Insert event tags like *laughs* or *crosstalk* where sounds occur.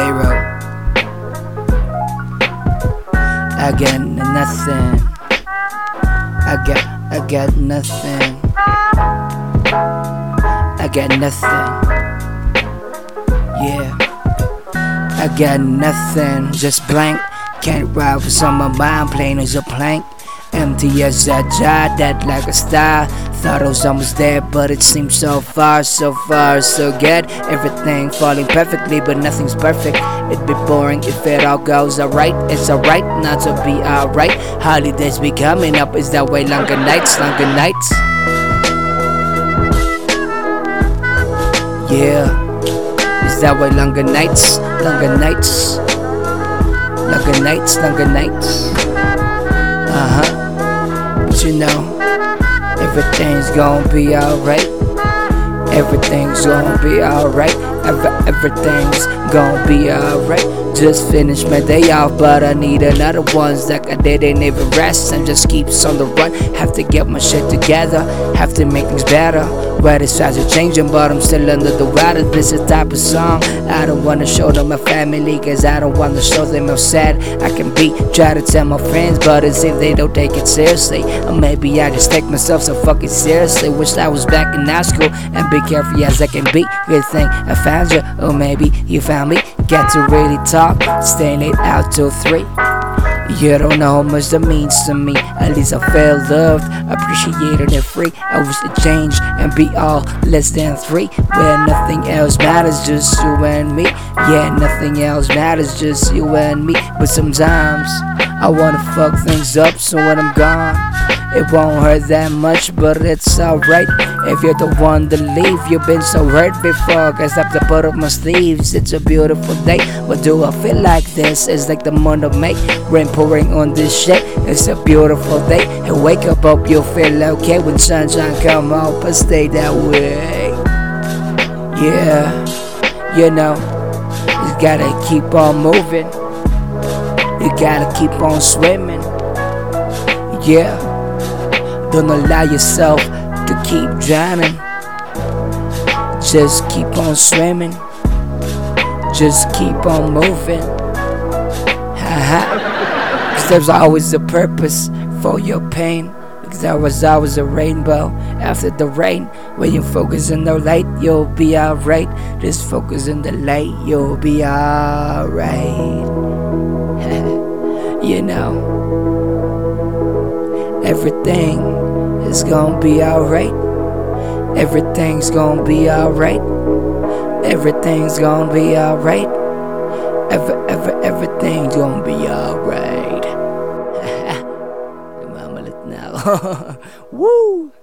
they wrote. I got nothing. I got, I got nothing. I got nothing. Yeah. I got nothing, just blank. Can't ride for some of mine, plain as a plank. Empty as a jar, that like a star. Thought I was almost there, but it seems so far, so far, so good. Everything falling perfectly, but nothing's perfect. It'd be boring if it all goes alright. It's alright not to be alright. Holidays be coming up, is that way? Longer nights, longer nights. Yeah, is that way? Longer nights, longer nights, longer nights, longer nights. Uh huh. You know, everything's gonna be alright. Everything's gonna be alright. Ever, everything's gonna be alright. Just finished my day off, but I need another one. Like I didn't even rest and just keeps on the run. Have to get my shit together, have to make things better. Weather sides are changing, but I'm still under the weather. This is type of song I don't wanna show to my family, cause I don't wanna show them how sad I can be. Try to tell my friends, but as if they don't take it seriously. Or maybe I just take myself so fucking seriously. Wish I was back in high school and be careful as I can be. Good thing I found you, or maybe you found me. Get to really talk, stay late out till three. You don't know how much that means to me. At least I felt loved, appreciated and free. I wish to change and be all less than three. Where nothing else matters, just you and me. Yeah, nothing else matters, just you and me. But sometimes I wanna fuck things up, so when I'm gone, it won't hurt that much, but it's alright. If you're the one to leave, you've been so hurt before. Cause I have to put up my sleeves. It's a beautiful day. but do I feel like this? It's like the month of May. Rain pouring on this shit. It's a beautiful day. And wake up, hope you'll feel okay when sunshine come up. But stay that way. Yeah, you know, you gotta keep on moving. You gotta keep on swimming. Yeah, don't allow yourself to keep drowning. Just keep on swimming. Just keep on moving. Haha. Cause there's always a purpose for your pain. Because there was always a rainbow after the rain. When you focus on the light, you'll be alright. Just focus on the light, you'll be alright. *laughs* you know, everything is gonna be alright. Everything's gonna be alright. Everything's gonna be alright. Ever, ever, everything's gonna be alright. Mamalit na ako. Woo!